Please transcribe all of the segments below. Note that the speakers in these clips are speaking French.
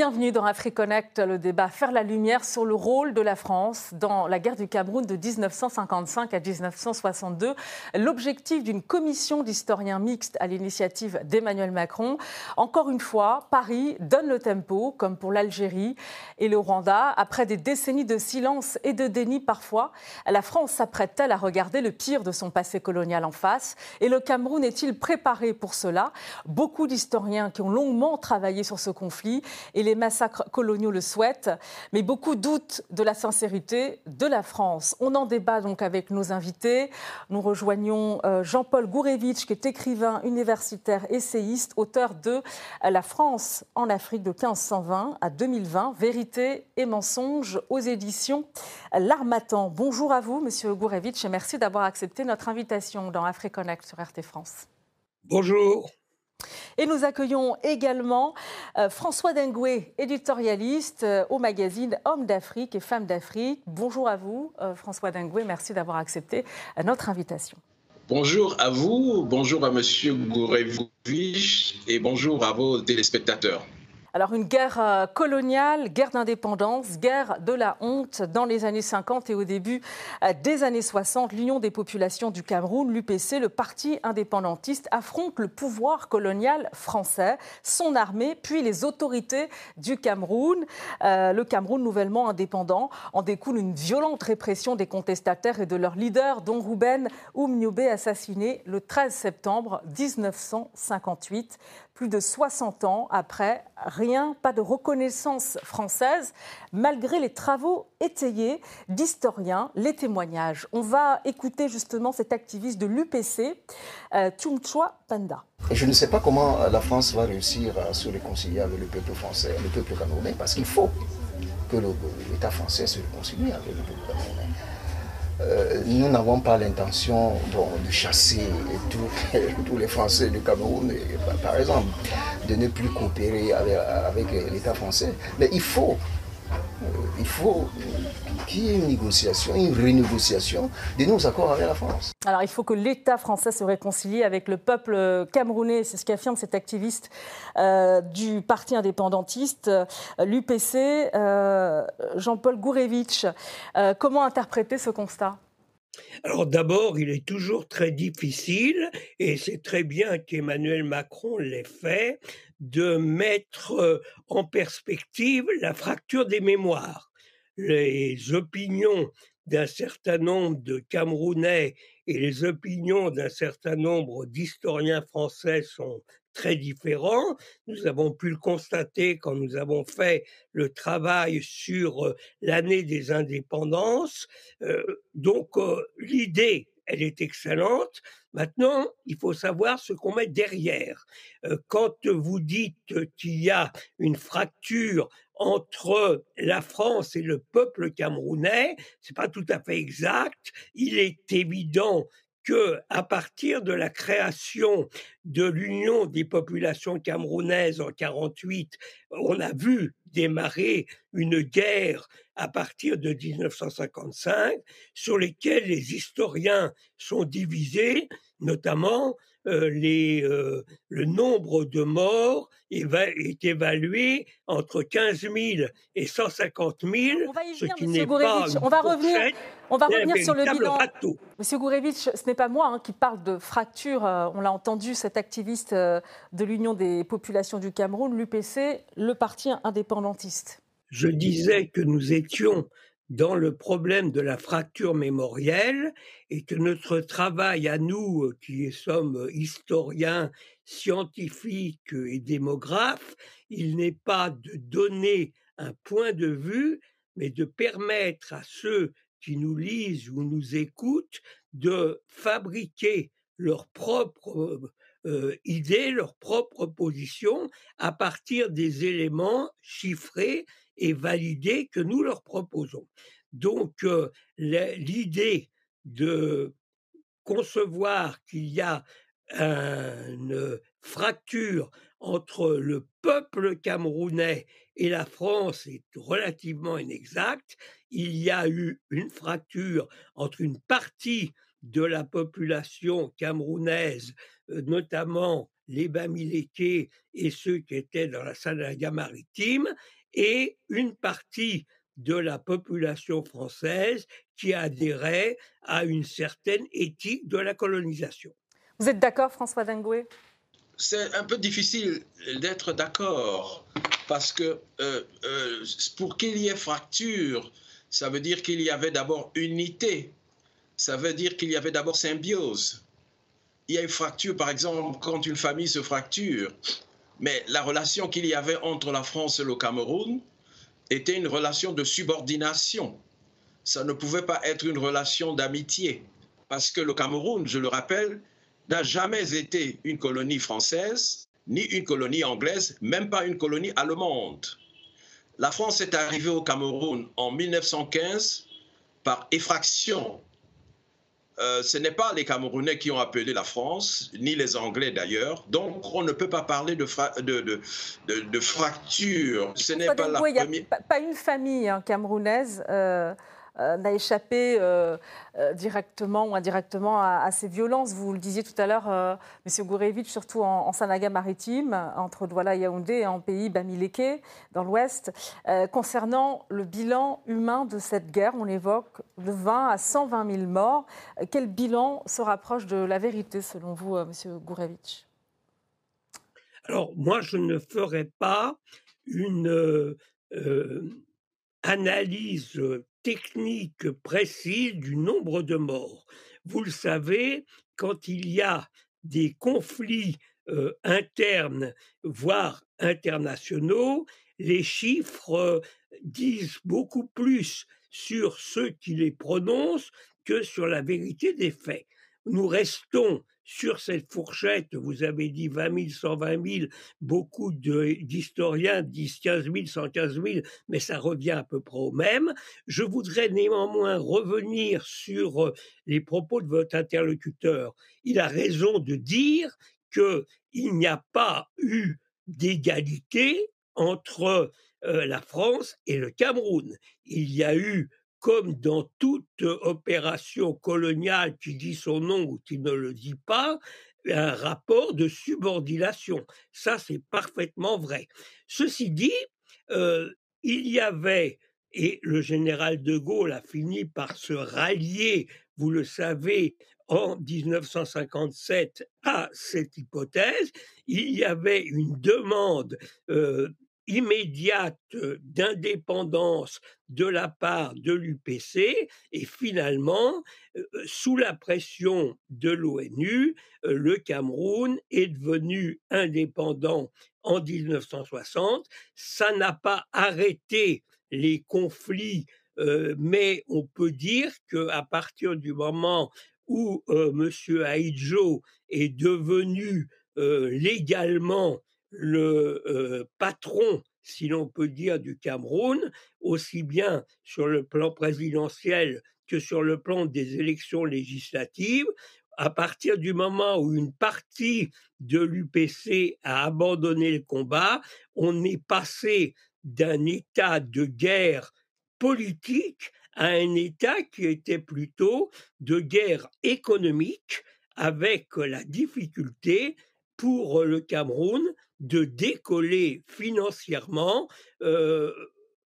Bienvenue dans AfriConnect, le débat Faire la lumière sur le rôle de la France dans la guerre du Cameroun de 1955 à 1962. L'objectif d'une commission d'historiens mixtes à l'initiative d'Emmanuel Macron. Encore une fois, Paris donne le tempo, comme pour l'Algérie et le Rwanda. Après des décennies de silence et de déni parfois, la France s'apprête-t-elle à regarder le pire de son passé colonial en face? Et le Cameroun est-il préparé pour cela? Beaucoup d'historiens qui ont longuement travaillé sur ce conflit et les massacres coloniaux le souhaitent, mais beaucoup doutent de la sincérité de la France. On en débat donc avec nos invités. Nous rejoignons euh, Jean-Paul Gourevitch, qui est écrivain universitaire, essayiste, auteur de La France en Afrique de 1520 à 2020, Vérité et mensonges aux éditions L'Armatan. Bonjour à vous, monsieur Gourevitch, et merci d'avoir accepté notre invitation dans AfriConnect sur RT France. Bonjour. Et nous accueillons également euh, François Dengoué, éditorialiste euh, au magazine Hommes d'Afrique et Femmes d'Afrique. Bonjour à vous, euh, François Dengoué. Merci d'avoir accepté notre invitation. Bonjour à vous, bonjour à Monsieur Gourevich et bonjour à vos téléspectateurs. Alors une guerre euh, coloniale, guerre d'indépendance, guerre de la honte dans les années 50 et au début euh, des années 60, l'Union des populations du Cameroun, l'UPC, le parti indépendantiste, affronte le pouvoir colonial français, son armée, puis les autorités du Cameroun. Euh, le Cameroun nouvellement indépendant en découle une violente répression des contestataires et de leurs leaders, dont Ruben Oumnioubé assassiné le 13 septembre 1958 plus de 60 ans après, rien, pas de reconnaissance française, malgré les travaux étayés d'historiens, les témoignages. On va écouter justement cet activiste de l'UPC, euh, Panda. Je ne sais pas comment la France va réussir à se réconcilier avec le peuple français, le peuple camerounais, parce qu'il faut que l'État français se réconcilie avec le peuple camerounais. Euh, nous n'avons pas l'intention de chasser tous les Français du Cameroun, par exemple, de ne plus coopérer avec, l'État français. Mais il faut, il faut qu'il y ait une négociation, une renégociation de nos accords avec la France. Alors il faut que l'État français se réconcilie avec le peuple camerounais, c'est ce qu'affirme cet activiste euh, du parti indépendantiste, l'UPC, Jean-Paul Gourevitch. comment interpréter ce constat? Alors d'abord, il est toujours très difficile, et c'est très bien qu'Emmanuel Macron l'ait fait, de mettre euh, en perspective la fracture des mémoires. Les opinions d'un certain nombre de Camerounais et les opinions d'un certain nombre d'historiens français sont très différents. Nous avons pu le constater quand nous avons fait le travail sur l'année des indépendances. donc l'idée, elle est excellente. Maintenant, il faut savoir ce qu'on met derrière. quand vous dites qu'il y a une fracture entre la France et le peuple camerounais, c'est pas tout à fait exact. Il est évident que à partir de la création de l'Union des populations camerounaises en 48, on a vu démarrer une guerre à partir de 1955 sur lesquelles les historiens sont divisés, notamment les, euh, le nombre de morts est évalué entre 15 000 et 150 000, ce qui n'est pas on va revenir, on va revenir sur le bilan. Monsieur Gourevitch, ce n'est pas moi hein, qui parle de fracture. Euh, on l'a entendu, cet activiste de l'Union des populations du Cameroun, l'UPC, le parti indépendantiste. Je disais que nous étions dans le problème de la fracture mémorielle et que notre travail à nous, euh, qui sommes euh, historiens, scientifiques et démographes, il n'est pas de donner un point de vue, mais de permettre à ceux qui nous lisent ou nous écoutent de fabriquer leurs propres euh, idées, leurs propres positions à partir des éléments chiffrés et validé que nous leur proposons. Donc l'idée de concevoir qu'il y a une fracture entre le peuple camerounais et la France est relativement inexacte. Il y a eu une fracture entre une partie de la population camerounaise, notamment les Bamileke et ceux qui étaient dans la Sanaga maritime, et une partie de la population française qui adhérait à une certaine éthique de la colonisation. Vous êtes d'accord, François Dingoué C'est un peu difficile d'être d'accord parce que euh, euh, pour qu'il y ait fracture, ça veut dire qu'il y avait d'abord unité, ça veut dire qu'il y avait d'abord symbiose. Il y a une fracture, par exemple, quand une famille se fracture, mais la relation qu'il y avait entre la France et le Cameroun était une relation de subordination. Ça ne pouvait pas être une relation d'amitié, parce que le Cameroun, je le rappelle, n'a jamais été une colonie française, ni une colonie anglaise, même pas une colonie allemande. La France est arrivée au Cameroun en 1915 par effraction euh, ce n'est pas les Camerounais qui ont appelé la France, ni les Anglais d'ailleurs. Donc, on ne peut pas parler de, de, fracture. Ce n'est pas la première... pas une famille hein, camerounaise euh, n'a échappé euh, euh, directement ou indirectement à, ces violences. Vous le disiez tout à l'heure, M. Gourevitch, surtout en, Sanaga maritime, entre Douala et Yaoundé et en pays Bamileke, dans l'ouest. concernant le bilan humain de cette guerre, on évoque de 20 à 120 000 morts. Quel bilan se rapproche de la vérité, selon vous, M. Gourevitch? Alors, moi, je ne ferai pas une analyse technique précise du nombre de morts. Vous le savez, quand il y a des conflits euh, internes, voire internationaux, les chiffres euh, disent beaucoup plus sur ceux qui les prononcent que sur la vérité des faits. Nous restons sur cette fourchette, vous avez dit 20 000, 120 000, beaucoup d'historiens disent 15 000, 115 000, mais ça revient à peu près au même. Je voudrais néanmoins revenir sur euh, les propos de votre interlocuteur. Il a raison de dire qu'il n'y a pas eu d'égalité entre euh, la France et le Cameroun. Il y a eu comme dans toute opération coloniale qui dit son nom ou qui ne le dit pas, un rapport de subordination. Ça, c'est parfaitement vrai. Ceci dit, euh, il y avait, et le général de Gaulle a fini par se rallier, vous le savez, en 1957 à cette hypothèse, il y avait une demande euh, immédiate d'indépendance de la part de l'UPC et finalement, sous la pression de l'ONU, le Cameroun est devenu indépendant en 1960. Ça n'a pas arrêté les conflits, mais on peut dire qu'à partir du moment où M. Aïdjo est devenu légalement le patron, si l'on peut dire, du Cameroun, aussi bien sur le plan présidentiel que sur le plan des élections législatives, à partir du moment où une partie de l'UPC a abandonné le combat, on est passé d'un état de guerre politique à un état qui était plutôt de guerre économique avec la difficulté pour le Cameroun de décoller financièrement euh,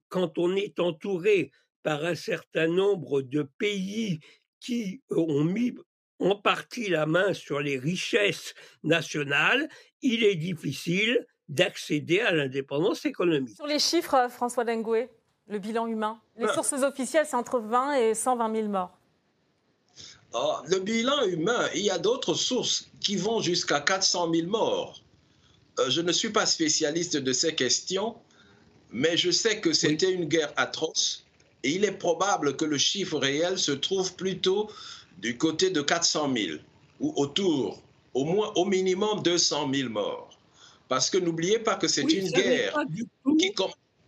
quand on est entouré par un certain nombre de pays qui ont mis en partie la main sur les richesses nationales, il est difficile d'accéder à l'indépendance économique. Sur les chiffres, François Dengoué, le bilan humain, les sources officielles, c'est entre 20 et 120 000 morts. Oh, le bilan humain, il y a d'autres sources qui vont jusqu'à 400 000 morts. Euh, je ne suis pas spécialiste de ces questions, mais je sais que c'était une guerre atroce et il est probable que le chiffre réel se trouve plutôt du côté de 400 000 ou autour, au moins au minimum 200 000 morts. Parce que n'oubliez pas que c'est une guerre qui,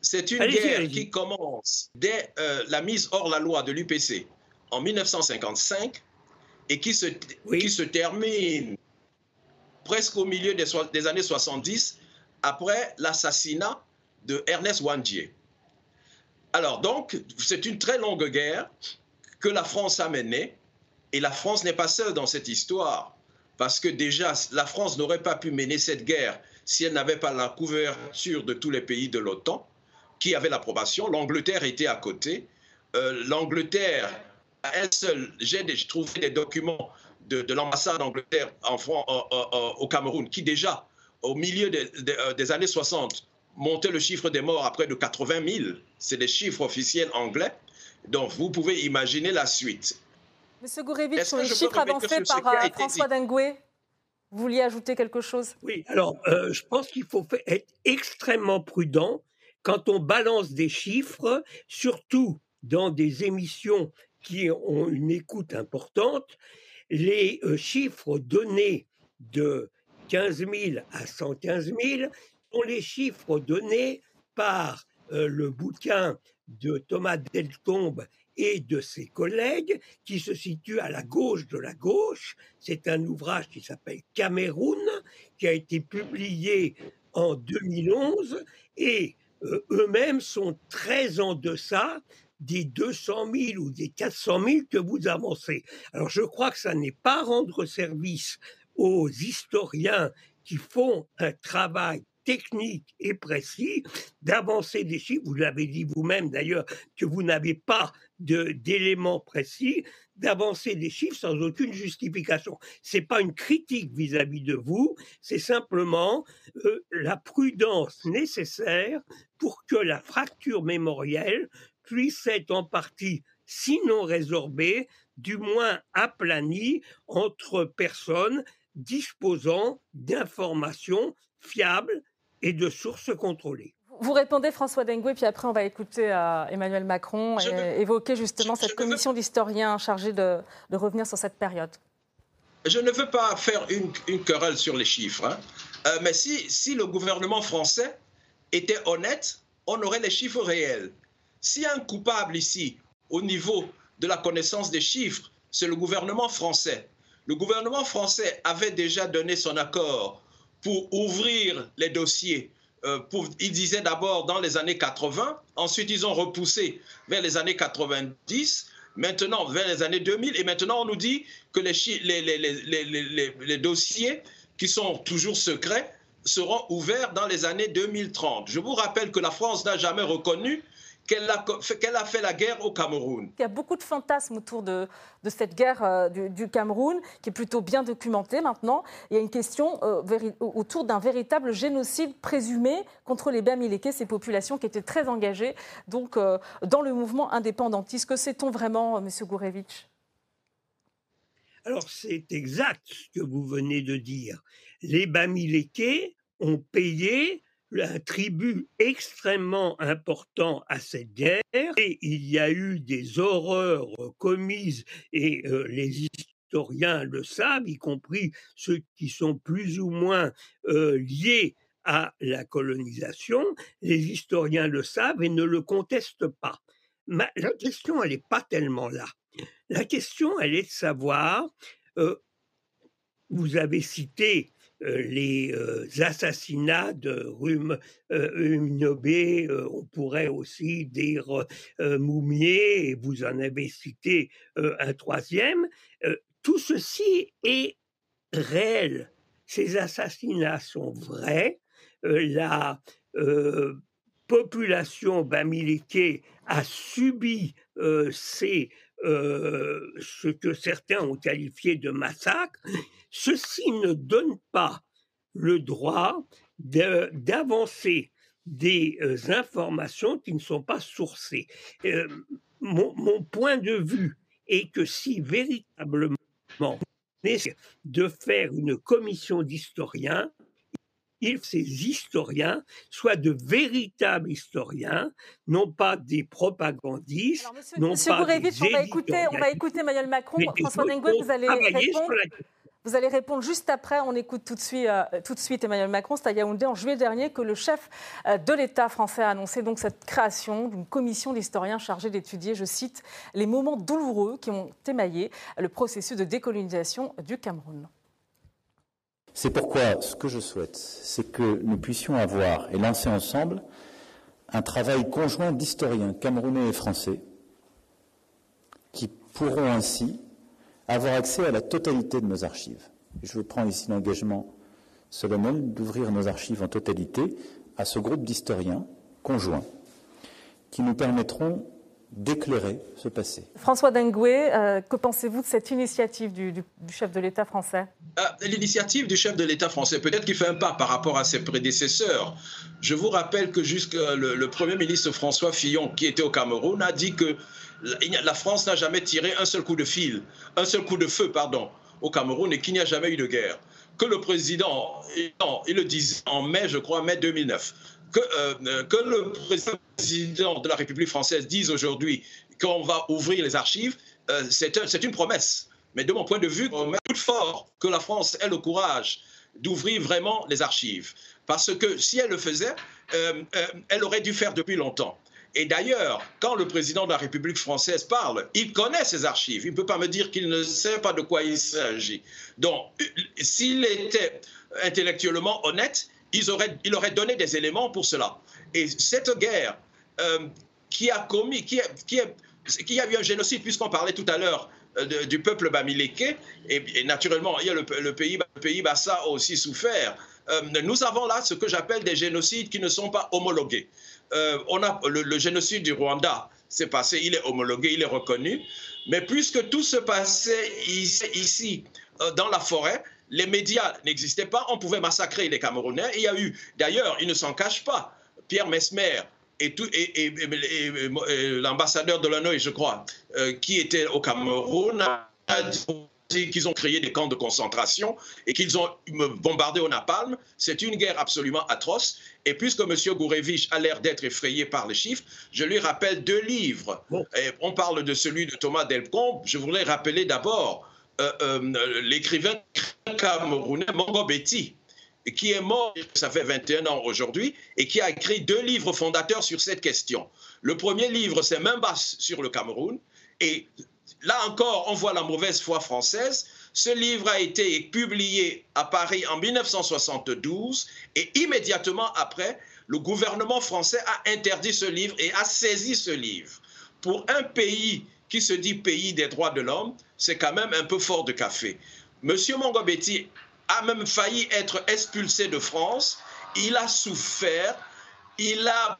c'est une guerre qui commence dès euh, la mise hors la loi de l'UPC en 1955 et qui se, qui se termine presque au milieu des, années 70, après l'assassinat de Ernest Wandier. Alors donc, c'est une très longue guerre que la France a menée, et la France n'est pas seule dans cette histoire, parce que déjà, la France n'aurait pas pu mener cette guerre si elle n'avait pas la couverture de tous les pays de l'OTAN qui avaient l'approbation. L'Angleterre était à côté. Euh, L'Angleterre, elle seule, j'ai trouvé des documents de, l'ambassade d'Angleterre en, au Cameroun qui déjà, au milieu euh, des années 60, montait le chiffre des morts à près de 80 000. C'est des chiffres officiels anglais. Donc vous pouvez imaginer la suite. Monsieur Gourevitch, sur les chiffres avancés par euh, François Dengoué, vous vouliez ajouter quelque chose? Oui, alors euh, je pense qu'il faut être extrêmement prudent quand on balance des chiffres, surtout dans des émissions qui ont une écoute importante. Les euh, chiffres donnés de 15 000 à 115 000 sont les chiffres donnés par le bouquin de Thomas Deltombe et de ses collègues qui se situe à la gauche de la gauche. C'est un ouvrage qui s'appelle Cameroun, qui a été publié en 2011 et euh, eux-mêmes sont très en deçà des 200 000 ou des 400 000 que vous avancez. Alors je crois que ça n'est pas rendre service aux historiens qui font un travail technique et précis d'avancer des chiffres. Vous l'avez dit vous-même d'ailleurs que vous n'avez pas d'éléments précis, d'avancer des chiffres sans aucune justification. C'est pas une critique vis-à-vis de vous, c'est simplement euh, la prudence nécessaire pour que la fracture mémorielle puisse être en partie, sinon résorbée, du moins aplanie entre personnes disposant d'informations fiables et de sources contrôlées. Vous répondez François Dengue, puis après on va écouter euh, Emmanuel Macron évoquer justement cette commission d'historiens chargée de, revenir sur cette période. Je ne veux pas faire une, querelle sur les chiffres, hein. euh, mais si, si le gouvernement français était honnête, on aurait les chiffres réels. S'il y a un coupable ici, au niveau de la connaissance des chiffres, c'est le gouvernement français. Le gouvernement français avait déjà donné son accord pour ouvrir les dossiers. Euh, pour, ils disaient d'abord dans les années 80, ensuite ils ont repoussé vers les années 90, maintenant vers les années 2000, et maintenant on nous dit que les, dossiers qui sont toujours secrets seront ouverts dans les années 2030. Je vous rappelle que la France n'a jamais reconnu qu'elle a, fait la guerre au Cameroun. Il y a beaucoup de fantasmes autour de, cette guerre euh, du, Cameroun, qui est plutôt bien documentée maintenant. Il y a une question euh, autour d'un véritable génocide présumé contre les Bamileke, ces populations qui étaient très engagées donc, euh, dans le mouvement indépendantiste. Que sait-on vraiment, M. Gourevitch? Alors c'est exact ce que vous venez de dire. Les Bamileke ont payé un tribut extrêmement important à cette guerre et il y a eu des horreurs commises et euh, les historiens le savent, y compris ceux qui sont plus ou moins euh, liés à la colonisation, les historiens le savent et ne le contestent pas. Mais la question, elle n'est pas tellement là. La question, elle est de savoir, euh, vous avez cité les euh, assassinats de Rum, Nobé, on pourrait aussi dire Moumier, et vous en avez cité un troisième. tout ceci est réel. Ces assassinats sont vrais. la population bamileke a subi ces ce que certains ont qualifié de massacre, ceci ne donne pas le droit d'avancer des informations qui ne sont pas sourcées. mon, mon, point de vue est que si véritablement de faire une commission d'historiens, ces historiens soient de véritables historiens, non pas des propagandistes, non pas des on va écouter, on va écouter Emmanuel Macron. François Dengue, vous allez répondre. Vous allez répondre juste après. On écoute tout de suite, euh, tout de suite Emmanuel Macron. C'est à Yaoundé en juillet dernier que le chef euh, de l'État français a annoncé donc cette création d'une commission d'historiens chargée d'étudier, je cite, les moments douloureux qui ont émaillé le processus de décolonisation du Cameroun. C'est pourquoi ce que je souhaite, c'est que nous puissions avoir et lancer ensemble un travail conjoint d'historiens camerounais et français qui pourront ainsi avoir accès à la totalité de nos archives. Je prends ici l'engagement solennel d'ouvrir nos archives en totalité à ce groupe d'historiens conjoints qui nous permettront d'éclairer ce passé. François Dengué, euh, que pensez-vous de cette initiative du, chef de l'État français? Ah, L'initiative du chef de l'État français, peut-être qu'il fait un pas par rapport à ses prédécesseurs. Je vous rappelle que jusque le, le Premier ministre François Fillon, qui était au Cameroun, a dit que la France n'a jamais tiré un seul coup de fil, un seul coup de feu, pardon, au Cameroun et qu'il n'y a jamais eu de guerre. Que le président, il le disait en mai, je crois, mai 2009, que, euh, que le président de la République française dise aujourd'hui qu'on va ouvrir les archives, euh, c'est une promesse. Mais de mon point de vue, on met tout fort que la France ait le courage d'ouvrir vraiment les archives. Parce que si elle le faisait, euh, elle aurait dû faire depuis longtemps. Et d'ailleurs, quand le président de la République française parle, il connaît ses archives. Il ne peut pas me dire qu'il ne sait pas de quoi il s'agit. Donc, s'il était intellectuellement honnête, il aurait donné des éléments pour cela. Et cette guerre euh, qui a commis, qui, qui, qui, a eu un génocide, puisqu'on parlait tout à l'heure euh, du peuple bamiléké, et, naturellement, il y a le, pays, le pays Bassa a aussi souffert. Euh, nous avons là ce que j'appelle des génocides qui ne sont pas homologués. on a le, génocide du Rwanda, c'est passé, il est homologué, il est reconnu. Mais puisque tout se passait ici dans la forêt, les médias n'existaient pas, on pouvait massacrer les Camerounais. il y a eu, d'ailleurs, ils ne s'en cachent pas, Pierre Mesmer et, l'ambassadeur de l'ONU, je crois, euh, qui était au Cameroun, a dit qu'ils ont créé des camps de concentration et qu'ils ont bombardé au napalm. C'est une guerre absolument atroce. Et puisque M. Gourevich a l'air d'être effrayé par les chiffres, je lui rappelle deux livres. on parle de celui de Thomas Delcombe. Je voudrais rappeler d'abord l'écrivain camerounais Mongo Betty, qui est mort, ça fait 21 ans aujourd'hui, et qui a écrit deux livres fondateurs sur cette question. Le premier livre, c'est Main sur le Cameroun, et là encore, on voit la mauvaise foi française. Ce livre a été publié à Paris en 1972, et immédiatement après, le gouvernement français a interdit ce livre et a saisi ce livre. Pour un pays qui se dit pays des droits de l'homme, c'est quand même un peu fort de café. Monsieur Mongobetti a même failli être expulsé de France. Il a souffert, il a,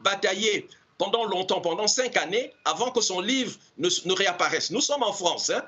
bataillé pendant longtemps, pendant cinq années, avant que son livre ne, réapparaisse. Nous sommes en France. Hein.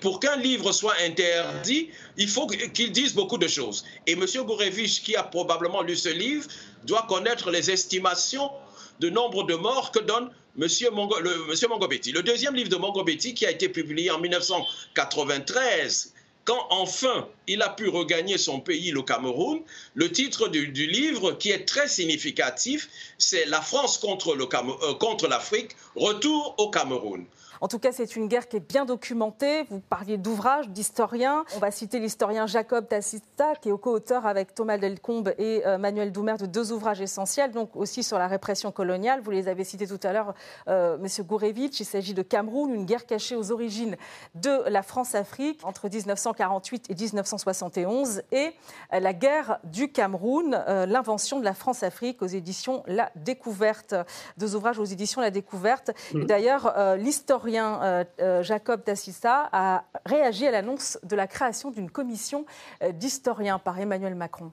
pour qu'un livre soit interdit, il faut qu'il dise beaucoup de choses. Et M. Gourevich, qui a probablement lu ce livre, doit connaître les estimations de nombre de morts que donne Monsieur, Mongo, le. Le deuxième livre de Mongobetti, qui a été publié en 1993, quand enfin il a pu regagner son pays, le Cameroun, le titre du, livre, qui est très significatif, c'est La France contre euh, l'Afrique, retour au Cameroun. En tout cas, c'est une guerre qui est bien documentée. Vous parliez d'ouvrages, d'historiens. On va citer l'historien Jacob Tassista, qui est co-auteur avec Thomas Delcombe et euh, Manuel Doumer de deux ouvrages essentiels, donc aussi sur la répression coloniale. Vous les avez cités tout à l'heure, euh, Monsieur Gourevitch. Il s'agit de Cameroun, une guerre cachée aux origines de la France-Afrique entre 1948 et 1971, et euh, la guerre du Cameroun, l'invention de la France-Afrique aux éditions La Découverte. Deux ouvrages aux éditions La Découverte. Mmh. D'ailleurs, l'historien euh, euh, Jacob Tassissa a réagi à l'annonce de la création d'une commission euh, d'historiens par Emmanuel Macron.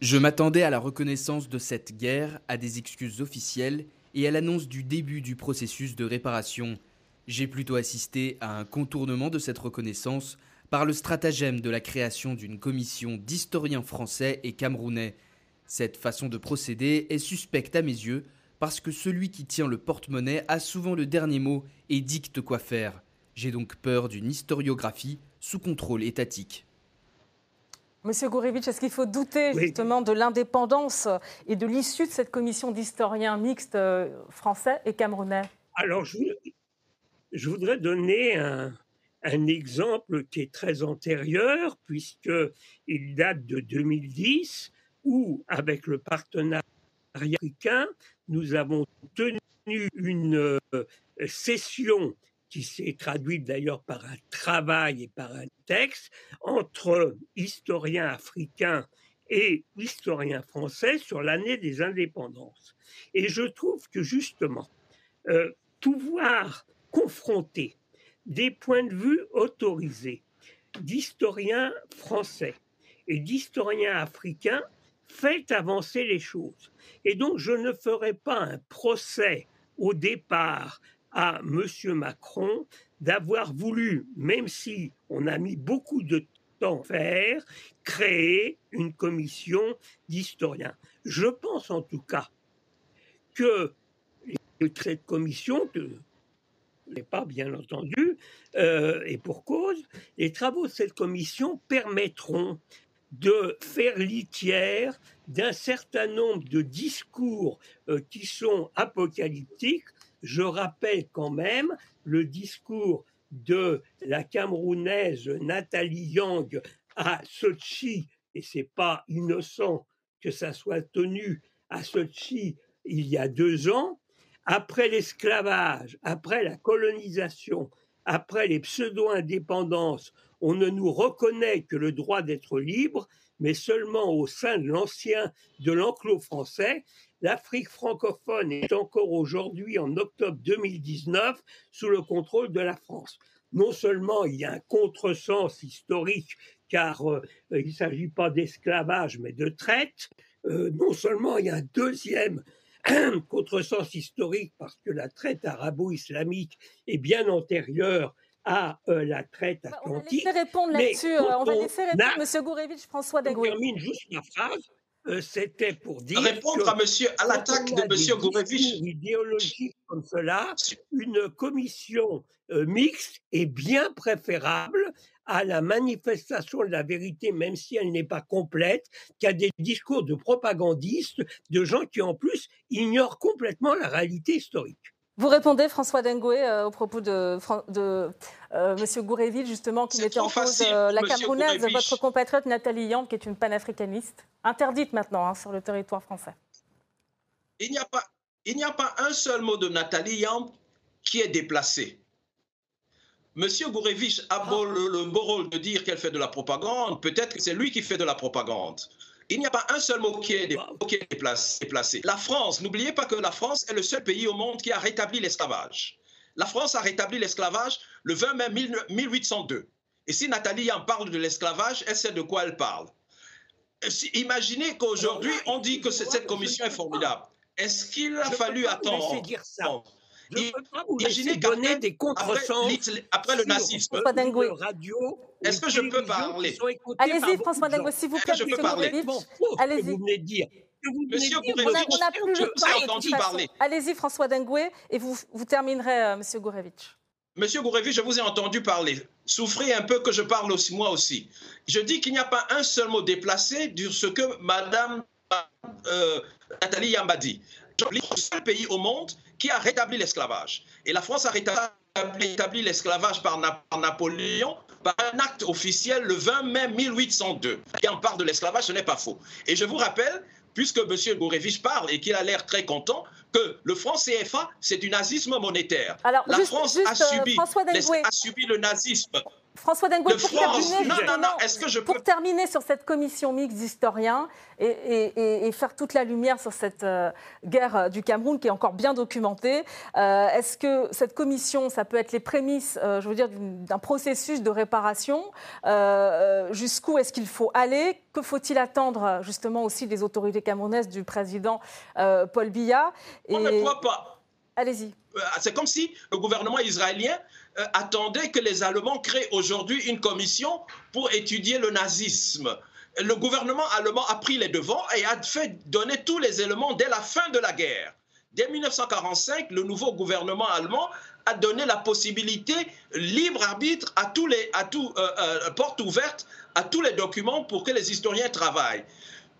Je m'attendais à la reconnaissance de cette guerre, à des excuses officielles et à l'annonce du début du processus de réparation. J'ai plutôt assisté à un contournement de cette reconnaissance par le stratagème de la création d'une commission d'historiens français et camerounais. Cette façon de procéder est suspecte à mes yeux parce que celui qui tient le porte-monnaie a souvent le dernier mot et dicte quoi faire. J'ai donc peur d'une historiographie sous contrôle étatique. Monsieur Gourevitch, est-ce qu'il faut douter justement de l'indépendance et de l'issue de cette commission d'historiens mixtes euh, français et camerounais? Alors, je, voudrais donner un, un, exemple qui est très antérieur, puisqu'il date de 2010, où, avec le partenariat africain, nous avons tenu une euh, session qui s'est traduite d'ailleurs par un travail et par un texte entre historiens africains et historiens français sur l'année des indépendances. Et je trouve que justement, pouvoir euh, confronter des points de vue autorisés d'historiens français et d'historiens africains fait avancer les choses. Et donc, je ne ferai pas un procès au départ à M. Macron d'avoir voulu, même si on a mis beaucoup de temps à faire, créer une commission d'historiens. Je pense en tout cas que cette commission, n'est pas bien entendu, euh, et pour cause, les travaux de cette commission permettront de faire litière d'un certain nombre de discours euh, qui sont apocalyptiques. Je rappelle quand même le discours de la Camerounaise Nathalie Yang à Sochi, et c'est pas innocent que ça soit tenu à Sochi il y a deux ans, après l'esclavage, après la colonisation, après les pseudo-indépendances, on ne nous reconnaît que le droit d'être libre, mais seulement au sein de l'ancien, de l'enclos français. L'Afrique francophone est encore aujourd'hui, en octobre 2019, sous le contrôle de la France. Non seulement il y a un contresens historique, car euh, il ne s'agit pas d'esclavage, mais de traite, euh, non seulement il y a un deuxième contresens historique, parce que la traite arabo-islamique est bien antérieure à euh, la traite atlantique. on va laisser répondre là-dessus. Euh, on, va laisser répondre M. Gourevitch, François Dagoué. Je termine juste ma phrase. Euh, c'était pour dire répondre à monsieur à l'attaque de monsieur Gourevitch idéologique comme cela une commission mixte est bien préférable à la manifestation de la vérité même si elle n'est pas complète qu'à des discours de propagandistes de gens qui en plus ignorent complètement la réalité historique. Vous répondez, François Dengoué, euh, au propos de, de euh, M. Goureville, justement, qui mettait en cause euh, la Camerounaise, votre compatriote Nathalie Yang, qui est une panafricaniste, interdite maintenant hein, sur le territoire français. Il n'y a, pas, il n'y a pas un seul mot de Nathalie Yang qui est déplacé. M. Gourevich a beau le, le beau rôle de dire qu'elle fait de la propagande, peut-être que c'est lui qui fait de la propagande. Il n'y a pas un seul mot qui est, déplacé. La France, n'oubliez pas que la France est le seul pays au monde qui a rétabli l'esclavage. La France a rétabli l'esclavage le 20 mai 1802. Et si Nathalie en parle de l'esclavage, elle sait de quoi elle parle. Imaginez qu'aujourd'hui, on dit que cette commission est formidable. Est-ce qu'il a fallu attendre? Je ne peux pas vous laisser donner des contresens après, le nazisme. radio. Est-ce que je peux parler? Allez-y, François Dengoué, s'il vous plaît. Je peux parler. Allez-y. Vous venez dire. Monsieur Gourevitch. Allez-y, François Dengoué, et vous, vous terminerez, euh, Monsieur Gourevitch. Monsieur Gourevitch, je vous ai entendu parler. Souffrez un peu que je parle aussi, moi aussi. Je dis qu'il n'y a pas un seul mot déplacé sur ce que Madame euh, Nathalie Yamba dit. Le seul pays au monde qui a rétabli l'esclavage. Et la France a rétabli l'esclavage par, Napoléon par un acte officiel le 20 mai 1802. Qui en parle de l'esclavage, ce n'est pas faux. Et je vous rappelle, puisque M. Gourevich parle et qu'il a l'air très content, que le franc CFA, c'est du nazisme monétaire. Alors, la France a, subi, euh, a subi le nazisme François Dengoué, pour, terminer, pour terminer sur cette commission mixte d'historiens et, faire toute la lumière sur cette euh, guerre euh, du Cameroun qui est encore bien documentée, euh, est-ce que cette commission, ça peut être les prémices, je veux dire, d'un processus de réparation Jusqu'où est-ce qu'il faut aller? Que faut-il attendre justement aussi des autorités camerounaises du président Paul Biya? Et... On ne croit pas. Allez-y. C'est comme si le gouvernement israélien euh, attendait que les Allemands créent aujourd'hui une commission pour étudier le nazisme. Le gouvernement allemand a pris les devants et a fait donner tous les éléments dès la fin de la guerre. Dès 1945, le nouveau gouvernement allemand a donné la possibilité libre arbitre à tous les à tout, euh, euh, à tous les documents pour que les historiens travaillent.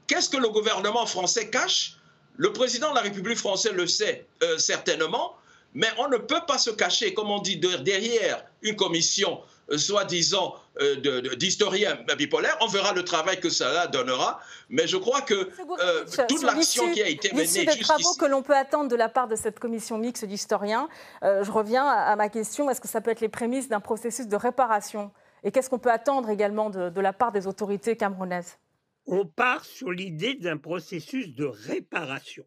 Qu'est-ce que le gouvernement français cache? Le président de la République française le sait certainement. Mais on ne peut pas se cacher, comme on dit, derrière une commission euh, soi-disant euh, d'historiens bipolaires. On verra le travail que cela donnera. Mais je crois que euh, toute l'action qui a été menée jusqu'ici... des travaux que l'on peut attendre de la part de cette commission mixte d'historiens, je reviens à, ma question. Est-ce que ça peut être les prémices d'un processus de réparation? Et qu'est-ce qu'on peut attendre également de, de la part des autorités camerounaises? On part sur l'idée d'un processus de réparation.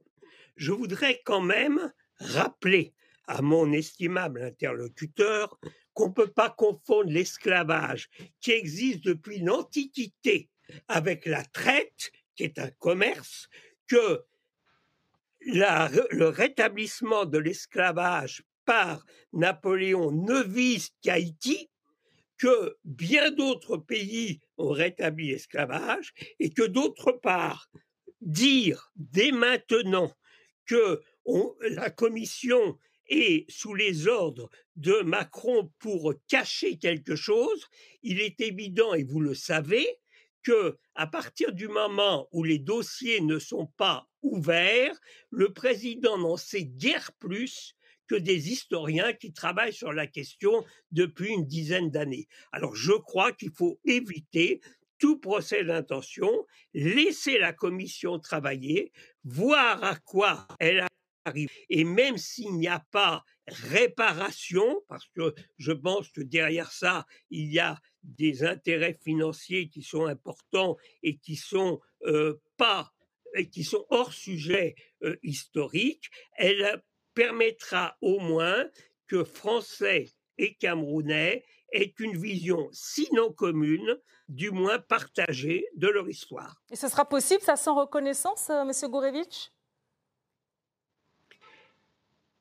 Je voudrais quand même rappeler à mon estimable interlocuteur qu'on ne peut pas confondre l'esclavage qui existe depuis l'Antiquité avec la traite, qui est un commerce, que le rétablissement de l'esclavage par Napoléon ne vise qu'Haïti, que bien d'autres pays ont rétabli l'esclavage et que d'autre part, dire dès maintenant que la commission est sous les ordres de Macron pour cacher quelque chose, il est évident, et vous le savez, que à partir du moment où les dossiers ne sont pas ouverts, le président n'en sait guère plus que des historiens qui travaillent sur la question depuis une dizaine d'années. Alors je crois qu'il faut éviter tout procès d'intention, laisser la commission travailler, voir à quoi elle. Et même s'il n'y a pas réparation, parce que je pense que derrière ça, il y a des intérêts financiers qui sont importants et qui sont pas qui sont hors sujet historique, elle permettra au moins que Français et Camerounais aient une vision, sinon commune, du moins partagée de leur histoire. Et ce sera possible, ça sans reconnaissance, euh, Monsieur Gourevitch?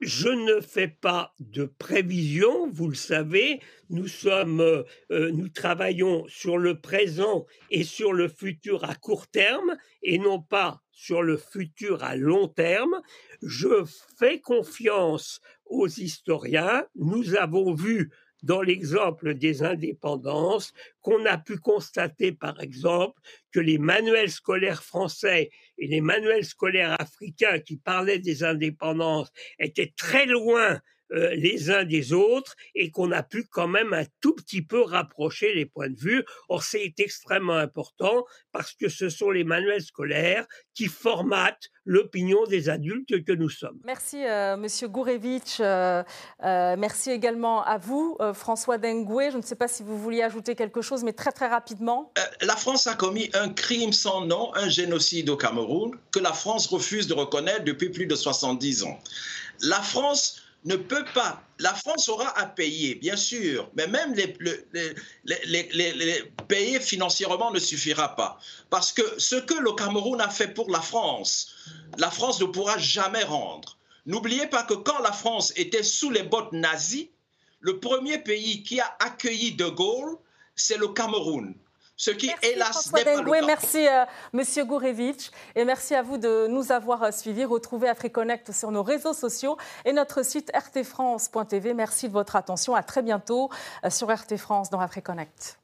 Je ne fais pas de prévision, vous le savez, nous sommes, euh, euh, nous travaillons sur le présent et sur le futur à court terme et non pas sur le futur à long terme. Je fais confiance aux historiens. Nous avons vu dans l'exemple des indépendances qu'on a pu constater, par exemple, que les manuels scolaires français et les manuels scolaires africains qui parlaient des indépendances étaient très loin euh, les uns des autres et qu'on a pu quand même un tout petit peu rapprocher les points de vue. Or, c'est extrêmement important parce que ce sont les manuels scolaires qui formatent l'opinion des adultes que nous sommes. Merci, euh, Monsieur Gourevitch. Euh, merci également à vous, François Dengue. Je ne sais pas si vous vouliez ajouter quelque chose, mais très très rapidement. la France a commis un crime sans nom, un génocide au Cameroun, que la France refuse de reconnaître depuis plus de 70 ans. La France ne peut pas. La France aura à payer, bien sûr, mais même les, les, payer financièrement ne suffira pas. Parce que ce que le Cameroun a fait pour la France, la France ne pourra jamais rendre. N'oubliez pas que quand la France était sous les bottes nazies, le premier pays qui a accueilli De Gaulle, c'est le Cameroun ce qui, merci, hélas, n'est pas le Merci, euh, Monsieur Gourevitch. Et merci à vous de nous avoir euh, suivis. Retrouvez AfriConnect sur nos réseaux sociaux et notre site rtfrance.tv. Merci de votre attention. À très bientôt euh, sur RT France dans AfriConnect.